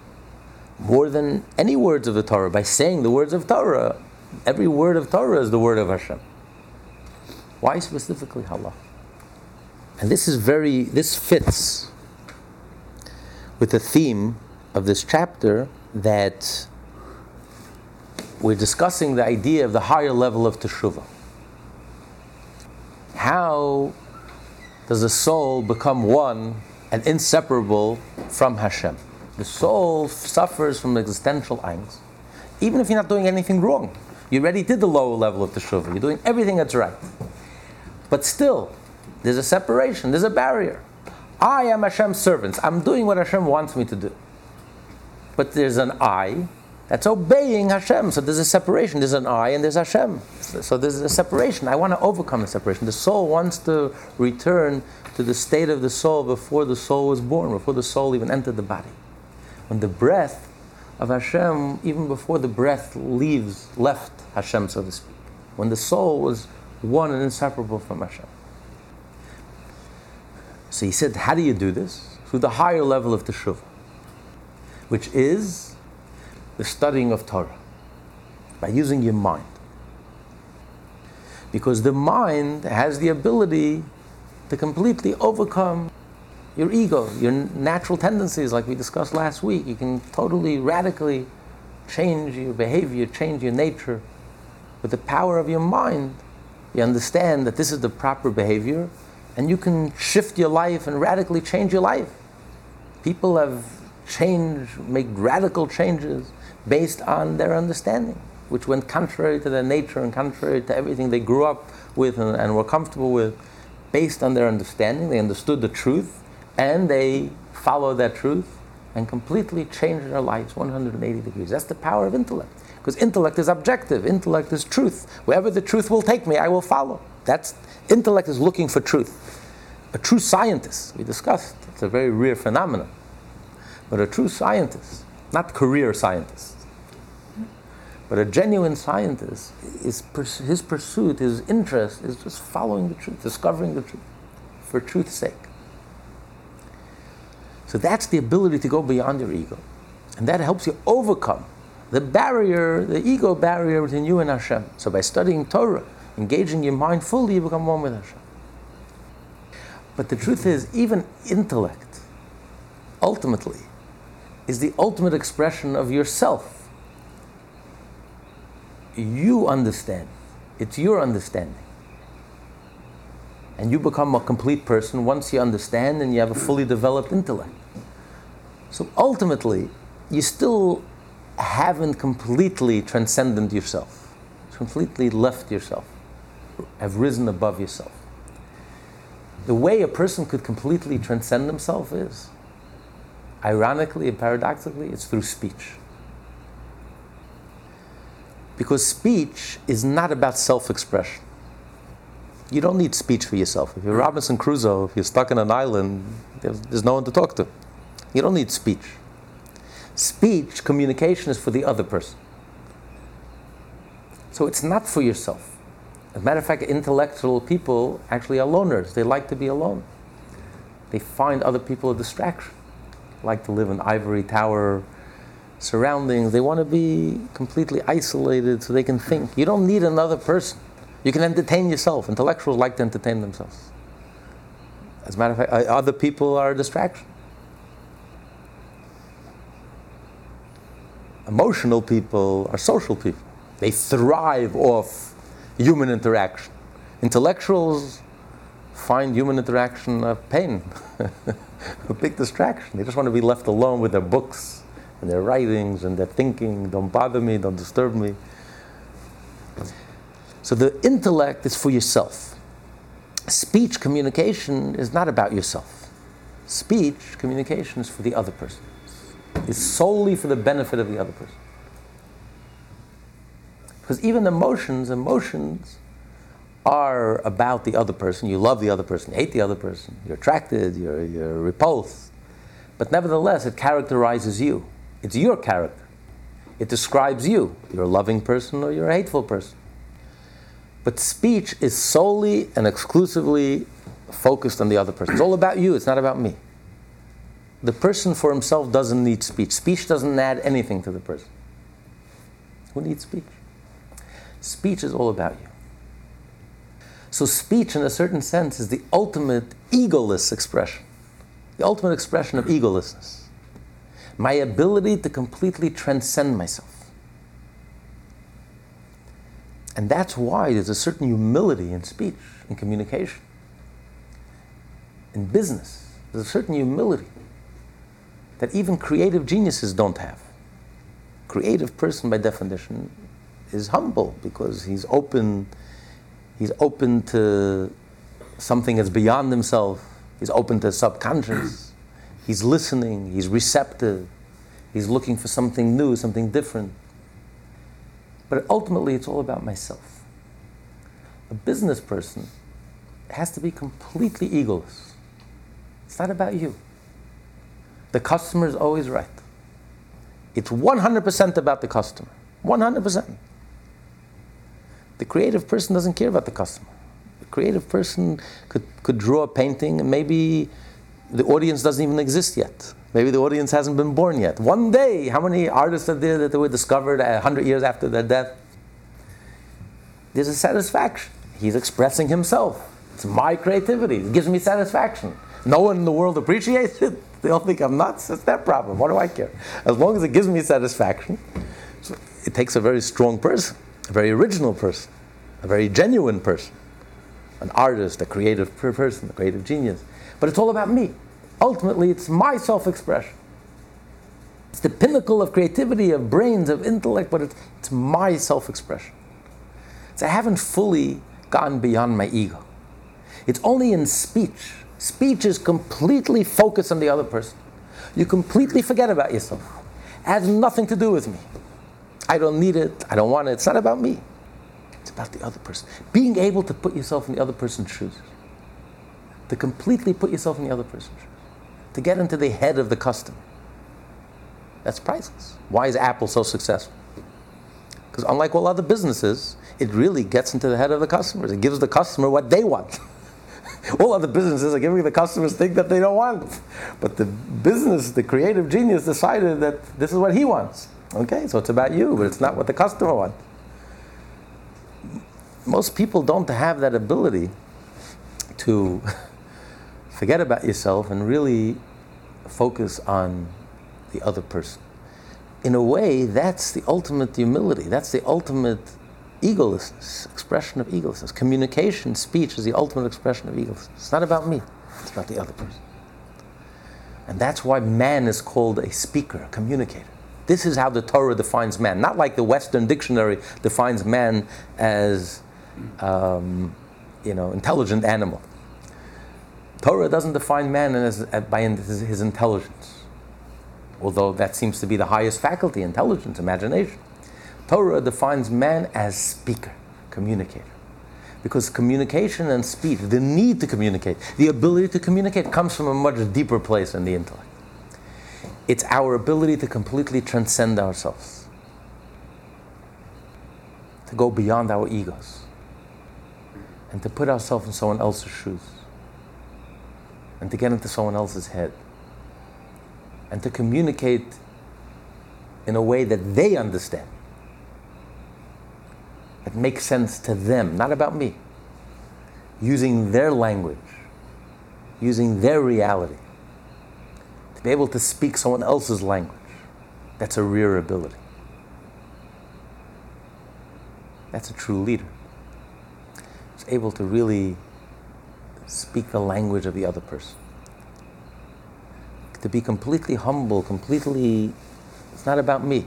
more than any words of the Torah? By saying the words of Torah, every word of Torah is the word of Hashem. Why specifically halacha? And this is very, this fits with the theme of this chapter that we're discussing the idea of the higher level of teshuvah. How does the soul become one and inseparable from Hashem? The soul suffers from existential angst, even if you're not doing anything wrong. You already did the lower level of teshuvah. You're doing everything that's right. But still, there's a separation, there's a barrier. I am Hashem's servant. I'm doing what Hashem wants me to do. But there's an I that's obeying Hashem. So there's a separation. There's an I and there's Hashem. So there's a separation. I want to overcome the separation. The soul wants to return to the state of the soul before the soul was born, before the soul even entered the body. When the breath of Hashem, even before the breath leaves, left Hashem, so to speak. When the soul was one and inseparable from Hashem. So he said, how do you do this? Through the higher level of teshuvah, which is the studying of Torah, by using your mind. Because the mind has the ability to completely overcome your ego, your natural tendencies, like we discussed last week. You can totally, radically change your behavior, change your nature. With the power of your mind, you understand that this is the proper behavior, and you can shift your life and radically change your life. People have changed, make radical changes based on their understanding, which went contrary to their nature and contrary to everything they grew up with and, and were comfortable with. Based on their understanding, they understood the truth and they followed that truth and completely changed their lives 180 degrees. That's the power of intellect. Because intellect is objective, intellect is truth. Wherever the truth will take me, I will follow. That's intellect is looking for truth. A true scientist, we discussed, it's a very rare phenomenon. But a true scientist, not career scientist, but a genuine scientist, is his pursuit, his interest is just following the truth, discovering the truth for truth's sake. So that's the ability to go beyond your ego. And that helps you overcome the barrier, the ego barrier between you and Hashem. So by studying Torah, engaging your mind fully, you become one with Hashem. But the truth is, even intellect, ultimately, is the ultimate expression of yourself you understand. It's your understanding. And you become a complete person once you understand and you have a fully developed intellect. So ultimately, you still haven't completely transcended yourself, completely left yourself, have risen above yourself. The way a person could completely transcend himself is, ironically and paradoxically, it's through speech. Because speech is not about self expression. You don't need speech for yourself. If you're Robinson Crusoe, if you're stuck in an island, there's, there's no one to talk to. You don't need speech. Speech, communication is for the other person. So it's not for yourself. As a matter of fact, intellectual people actually are loners. They like to be alone. They find other people a distraction. Like to live in ivory tower surroundings. They want to be completely isolated so they can think. You don't need another person. You can entertain yourself. Intellectuals like to entertain themselves. As a matter of fact, uh, other people are a distraction. Emotional people are social people. They thrive off human interaction. Intellectuals find human interaction a pain, a big distraction. They just want to be left alone with their books and their writings and their thinking. Don't bother me, don't disturb me. So the intellect is for yourself. Speech communication is not about yourself. Speech communication is for the other person. It's solely for the benefit of the other person. Because even emotions, emotions are about the other person. You love the other person, hate the other person, you're attracted, you're, you're repulsed. But nevertheless, it characterizes you. It's your character. It describes you. You're a loving person or you're a hateful person. But speech is solely and exclusively focused on the other person. It's all about you, it's not about me. The person for himself doesn't need speech. Speech doesn't add anything to the person. Who needs speech? Speech is all about you. So, speech, in a certain sense, is the ultimate egoless expression, the ultimate expression of egolessness. My ability to completely transcend myself. And that's why there's a certain humility in speech, in communication. In business, there's a certain humility that even creative geniuses don't have. Creative person, by definition, is humble because he's open he's open to something that's beyond himself he's open to subconscious he's listening. He's receptive. He's looking for something new something different. But ultimately it's all about myself. A business person has to be completely egoless. It's not about you. The customer is always right. It's 100% about the customer. 100% the creative person doesn't care about the customer. The creative person could, could draw a painting and maybe the audience doesn't even exist yet. Maybe the audience hasn't been born yet. One day, how many artists are there that were discovered a hundred years after their death? There's a satisfaction. He's expressing himself. It's my creativity. It gives me satisfaction. No one in the world appreciates it. They all think I'm nuts. That's their problem. What do I care? As long as it gives me satisfaction, so it takes a very strong person a very original person, a very genuine person, an artist, a creative person, a creative genius. But it's all about me. Ultimately, it's my self expression. It's the pinnacle of creativity, of brains, of intellect, but it's, it's my self expression. So I haven't fully gone beyond my ego. It's only in speech. Speech is completely focused on the other person. You completely forget about yourself. It has nothing to do with me. I don't need it. I don't want it. It's not about me. It's about the other person. Being able to put yourself in the other person's shoes. To completely put yourself in the other person's shoes. To get into the head of the customer. That's priceless. Why is Apple so successful? Because unlike all other businesses, it really gets into the head of the customers. It gives the customer what they want. all other businesses are giving the customers things that they don't want. But the business, the creative genius decided that this is what he wants. Okay, so it's about you, but it's not what the customer wants. Most people don't have that ability to forget about yourself and really focus on the other person. In a way, that's the ultimate humility. That's the ultimate egolessness, expression of egolessness. Communication, speech is the ultimate expression of egolessness. It's not about me, it's about the other person. And that's why man is called a speaker, a communicator. This is how the Torah defines man, not like the Western dictionary defines man as, um, you know, intelligent animal. Torah doesn't define man as, by his, his intelligence, although that seems to be the highest faculty, intelligence, imagination. Torah defines man as speaker, communicator. Because communication and speech, the need to communicate, the ability to communicate, comes from a much deeper place than the intellect. It's our ability to completely transcend ourselves, to go beyond our egos, and to put ourselves in someone else's shoes, and to get into someone else's head, and to communicate in a way that they understand, that makes sense to them, not about me, using their language, using their reality to be able to speak someone else's language. That's a rare ability. That's a true leader. Is able to really speak the language of the other person. To be completely humble, completely, it's not about me.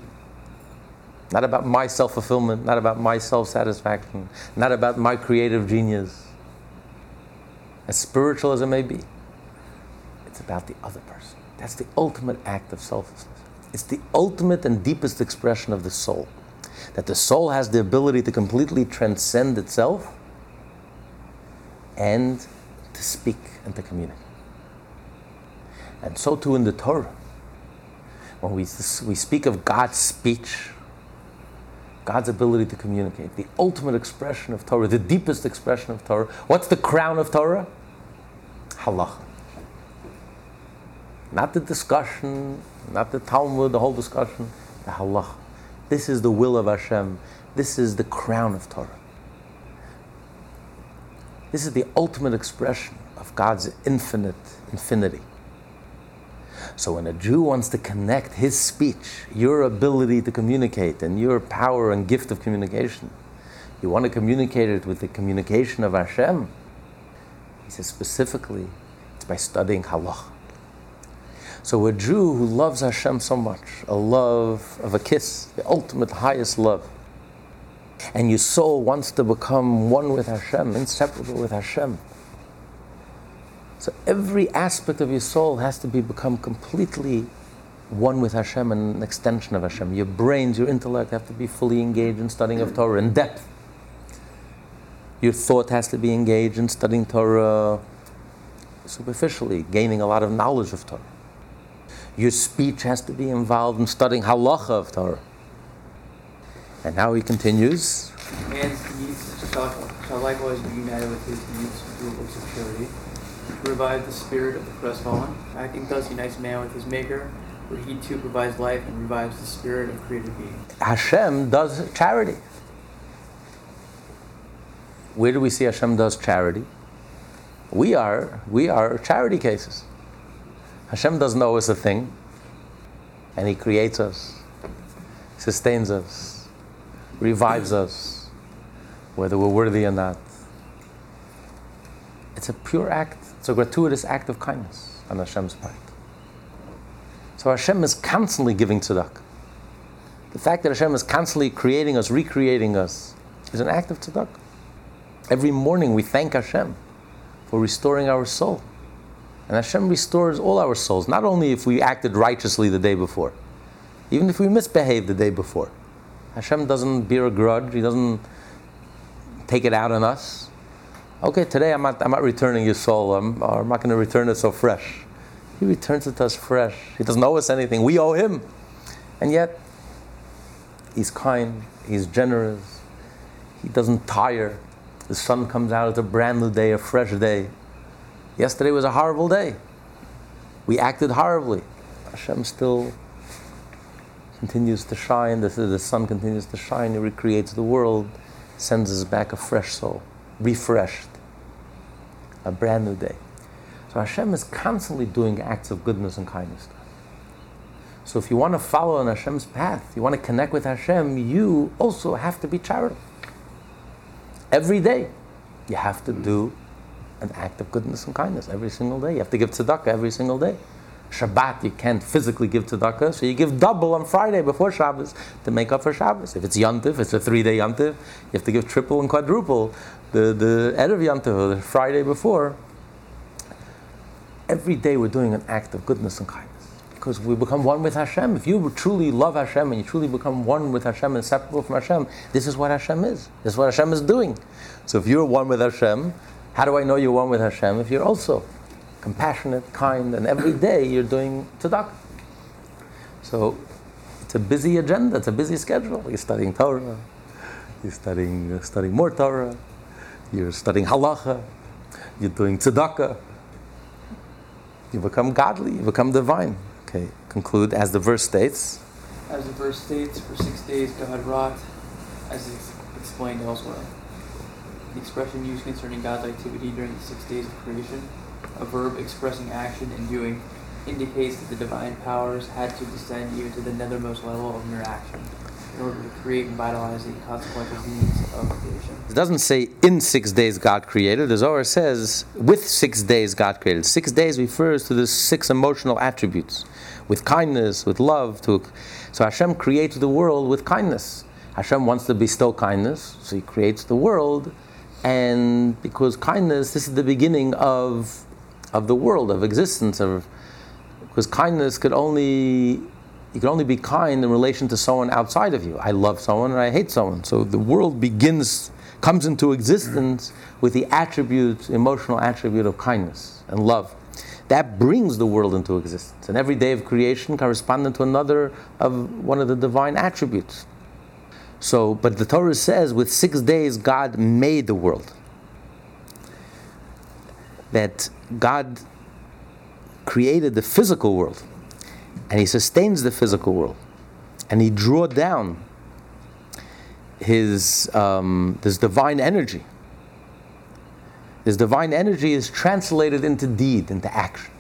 not about my self fulfillment, not about my self satisfaction, not about my creative genius. As spiritual as it may be, it's about the other person. That's the ultimate act of selflessness. It's the ultimate and deepest expression of the soul. That the soul has the ability to completely transcend itself and to speak and to communicate. And so too in the Torah. When we, we speak of God's speech, God's ability to communicate, the ultimate expression of Torah, the deepest expression of Torah. What's the crown of Torah? Halacha. Not the discussion, not the Talmud, the whole discussion, the halacha. This is the will of Hashem. This is the crown of Torah. This is the ultimate expression of God's infinite infinity. So when a Jew wants to connect his speech, your ability to communicate, and your power and gift of communication, you want to communicate it with the communication of Hashem. He says specifically, it's by studying halach. So a Jew who loves Hashem so much, a love of a kiss, the ultimate highest love, and your soul wants to become one with Hashem, inseparable with Hashem. So every aspect of your soul has to be become completely one with Hashem and an extension of Hashem. Your brains, your intellect have to be fully engaged in studying of Torah in depth. Your thought has to be engaged in studying Torah superficially, gaining a lot of knowledge of Torah. Your speech has to be involved in studying halacha of Torah. And now he continues. Man's needs shall, likewise be united with his needs works of charity. To revive the spirit of the crestfallen. Acting thus unites man with his maker, where he too provides life and revives the spirit of created being. Hashem does charity. Where do we see Hashem does charity? We are we are charity cases. Hashem doesn't owe us a thing, and He creates us, sustains us, revives us, whether we're worthy or not. It's a pure act, it's a gratuitous act of kindness on Hashem's part. So Hashem is constantly giving tzedakah. The fact that Hashem is constantly creating us, recreating us, is an act of tzedakah. Every morning we thank Hashem for restoring our soul. And Hashem restores all our souls, not only if we acted righteously the day before, even if we misbehaved the day before. Hashem doesn't bear a grudge, He doesn't take it out on us. Okay, today I'm not, I'm not returning your soul, I'm, I'm not going to return it so fresh. He returns it to us fresh. He doesn't owe us anything, we owe Him. And yet, He's kind, He's generous, He doesn't tire. The sun comes out, it's a brand new day, a fresh day. Yesterday was a horrible day. We acted horribly. Hashem still continues to shine. The, the sun continues to shine. it recreates the world, sends us back a fresh soul, refreshed, a brand new day. So Hashem is constantly doing acts of goodness and kindness. So if you want to follow on Hashem's path, you want to connect with Hashem, you also have to be charitable. Every day, you have to do an act of goodness and kindness every single day. You have to give tzedakah every single day. Shabbat, you can't physically give tzedakah, so you give double on Friday before Shabbos to make up for Shabbos. If it's Yantiv, it's a three day Yantiv, you have to give triple and quadruple the, the Erev Yantiv, the Friday before. Every day we're doing an act of goodness and kindness because we become one with Hashem. If you truly love Hashem and you truly become one with Hashem, inseparable from Hashem, this is what Hashem is. This is what Hashem is doing. So if you're one with Hashem, how do I know you're one with Hashem? If you're also compassionate, kind, and every day you're doing tzedakah. So it's a busy agenda, it's a busy schedule. You're studying Torah, you're studying, you're studying more Torah, you're studying halacha, you're doing tzedakah. You become godly, you become divine. Okay, conclude as the verse states. As the verse states, for six days God wrought, as is explained elsewhere. The expression used concerning God's activity during the six days of creation, a verb expressing action and doing, indicates that the divine powers had to descend even to the nethermost level of mere action in order to create and vitalize the consequential means of creation. It doesn't say in six days God created. The Zohar says with six days God created. Six days refers to the six emotional attributes with kindness, with love. To, so Hashem creates the world with kindness. Hashem wants to bestow kindness, so He creates the world, and because kindness, this is the beginning of, of the world, of existence, of because kindness could only you can only be kind in relation to someone outside of you. I love someone and I hate someone. So the world begins, comes into existence with the attribute, emotional attribute of kindness and love. That brings the world into existence. And every day of creation corresponding to another of one of the divine attributes. So, but the Torah says with six days God made the world. That God created the physical world and he sustains the physical world and he drew down his um, this divine energy. This divine energy is translated into deed into action.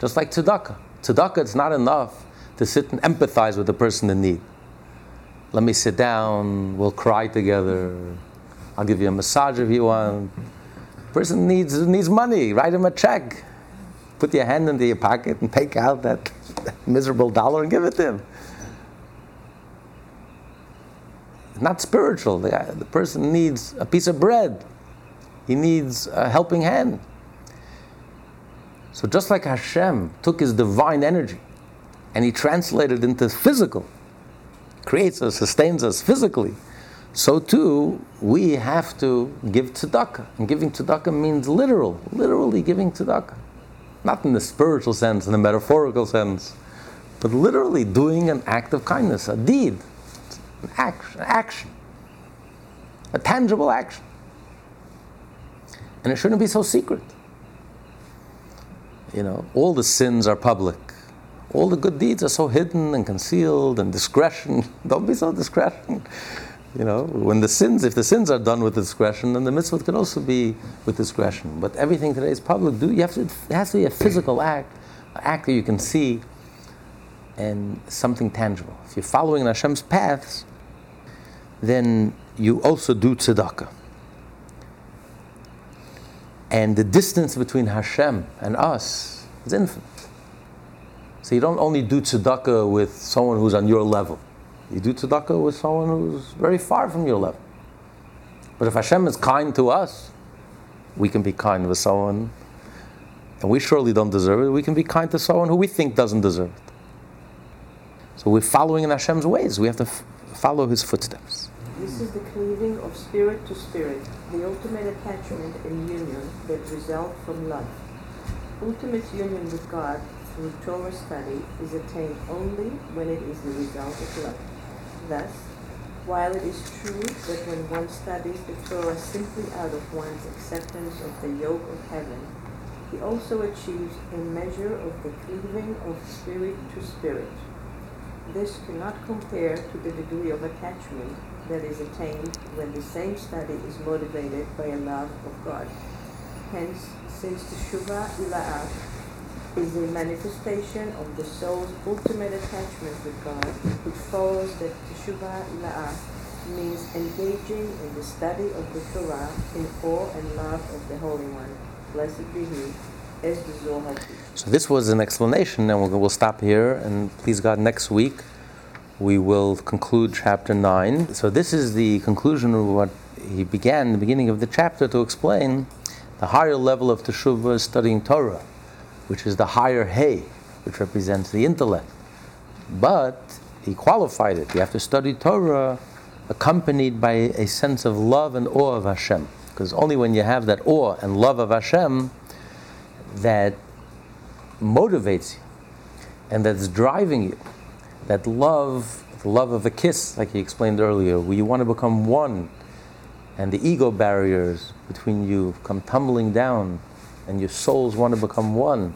Just like tzedakah. Tzedakah it's not enough to sit and empathize with the person in need. Let me sit down. We'll cry together. I'll give you a massage if you want person needs needs money write him a check put your hand into your pocket and take out that miserable dollar and give it to him. Not spiritual. The, the person needs a piece of bread. He needs a helping hand. So just like Hashem took his divine energy and he translated it into physical, creates us, sustains us physically, so too we have to give tzedakah. And giving tzedakah means literal, literally giving tzedakah not in the spiritual sense, in the metaphorical sense, but literally doing an act of kindness, a deed, an action, action, a tangible action. And it shouldn't be so secret. You know, all the sins are public. All the good deeds are so hidden and concealed and discretion. Don't be so discretion. You know, when the sins, if the sins are done with discretion, then the mitzvah can also be with discretion. But everything today is public. Do you have to? It has to be a physical act, an act that you can see, and something tangible. If you're following Hashem's paths, then you also do tzedakah. And the distance between Hashem and us is infinite. So you don't only do tzedakah with someone who's on your level. You do tzedakah with someone who's very far from your level. But if Hashem is kind to us, we can be kind with someone, and we surely don't deserve it. We can be kind to someone who we think doesn't deserve it. So we're following in Hashem's ways. We have to f- follow His footsteps. This is the cleaving of spirit to spirit, the ultimate attachment and union that result from love. Ultimate union with God through Torah study is attained only when it is the result of love. Thus, while it is true that when one studies the Torah simply out of one's acceptance of the yoke of heaven, he also achieves a measure of the cleaving of spirit to spirit. This cannot compare to the degree of attachment that is attained when the same study is motivated by a love of God. Hence, since Teshuvah Ila'ah is a manifestation of the soul's ultimate attachment with God, it follows that Teshuvah Ila'ah means engaging in the study of the Torah in awe and love of the Holy One. Blessed be He. So this was an explanation, and we'll, we'll stop here. And please God, next week we will conclude chapter nine. So this is the conclusion of what he began the beginning of the chapter to explain. The higher level of teshuvah studying Torah which is the higher hay, which represents the intellect. But he qualified it. You have to study Torah accompanied by a sense of love and awe of Hashem. Because only when you have that awe and love of Hashem that motivates you and that's driving you, that love, the love of a kiss, like he explained earlier, where you want to become one and the ego barriers between you come tumbling down and your souls want to become one.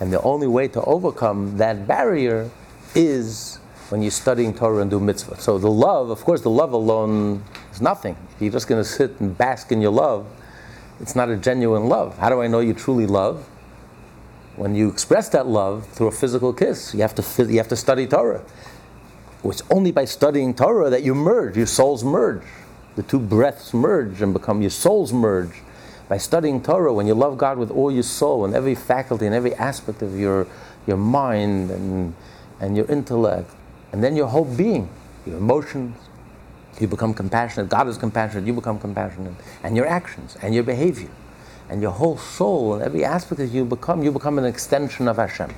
And the only way to overcome that barrier is when you're studying Torah and do mitzvah. So the love, of course, the love alone is nothing. If you're just going to sit and bask in your love, it's not a genuine love. How do I know you truly love? When you express that love through a physical kiss, you have to, you have to study Torah. It's only by studying Torah that you merge, your souls merge. The two breaths merge and become your souls merge by studying Torah, when you love God with all your soul and every faculty and every aspect of your, your mind and, and your intellect, and then your whole being, your emotions. You become compassionate. God is compassionate. You become compassionate. And your actions and your behavior and your whole soul and every aspect that you become, you become an extension of Hashem.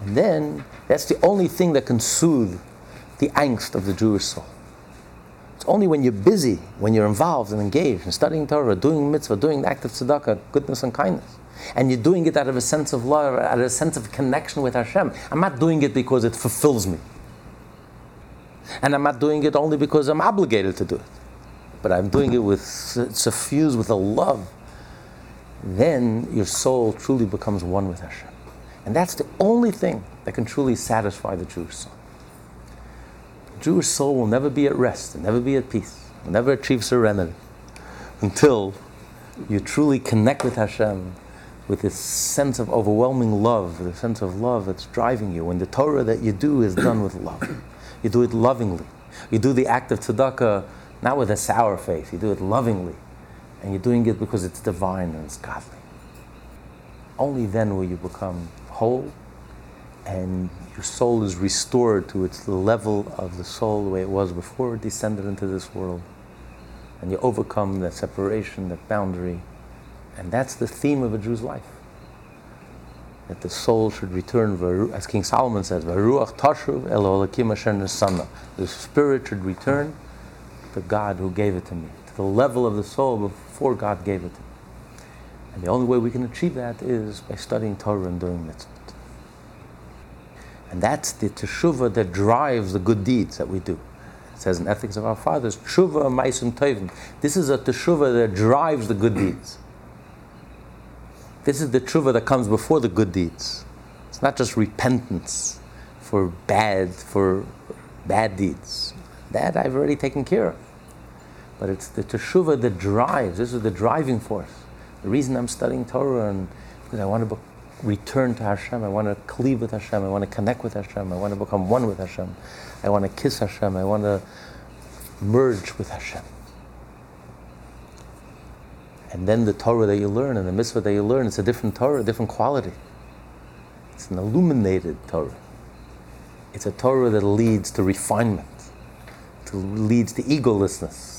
And then that's the only thing that can soothe the angst of the Jewish soul. It's only when you're busy, when you're involved and engaged in studying Torah, doing mitzvah, doing the act of tzedakah, goodness and kindness, and you're doing it out of a sense of love, out of a sense of connection with Hashem. I'm not doing it because it fulfills me. And I'm not doing it only because I'm obligated to do it. But I'm doing it with suffused with a love. Then your soul truly becomes one with Hashem. And that's the only thing that can truly satisfy the Jewish soul. Jewish soul will never be at rest, never be at peace, never achieve serenity until you truly connect with Hashem with this sense of overwhelming love, the sense of love that's driving you. And the Torah that you do is done with love. You do it lovingly. You do the act of tzedakah not with a sour face, you do it lovingly. And you're doing it because it's divine and it's godly. Only then will you become whole and your soul is restored to its level of the soul the way it was before it descended into this world. And you overcome that separation, that boundary. And that's the theme of a Jew's life. That the soul should return, as King Solomon says, The spirit should return to God who gave it to me, to the level of the soul before God gave it to me. And the only way we can achieve that is by studying Torah and doing mitzvah. And that's the teshuvah that drives the good deeds that we do. It says in Ethics of Our Fathers, teshuvah maisim tovim. This is a teshuvah that drives the good deeds. This is the teshuvah that comes before the good deeds. It's not just repentance for bad for bad deeds. That I've already taken care of. But it's the teshuvah that drives. This is the driving force. The reason I'm studying Torah and because I want to return to Hashem. I want to cleave with Hashem. I want to connect with Hashem. I want to become one with Hashem. I want to kiss Hashem. I want to merge with Hashem. And then the Torah that you learn and the mitzvah that you learn, it's a different Torah, a different quality. It's an illuminated Torah. It's a Torah that leads to refinement, to leads to egolessness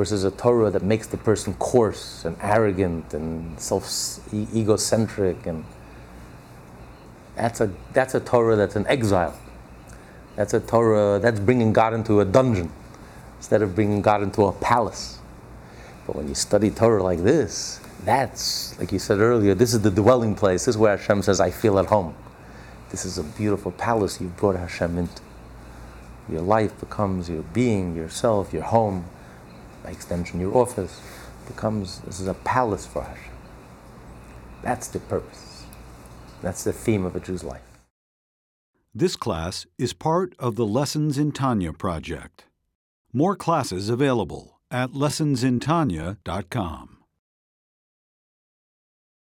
versus a Torah that makes the person coarse and arrogant and self egocentric and that's a that's a Torah that's an exile. That's a Torah that's bringing God into a dungeon instead of bringing God into a palace. But when you study Torah like this, that's like you said earlier. This is the dwelling place. This is where Hashem says, "I feel at home." This is a beautiful palace you've brought Hashem into. Your life becomes your being, yourself, your home by extension your office, becomes this is a palace for Hashem. That's the purpose. That's the theme of a Jew's life. This class is part of the Lessons in Tanya project. More classes available at lessonsintanya.com.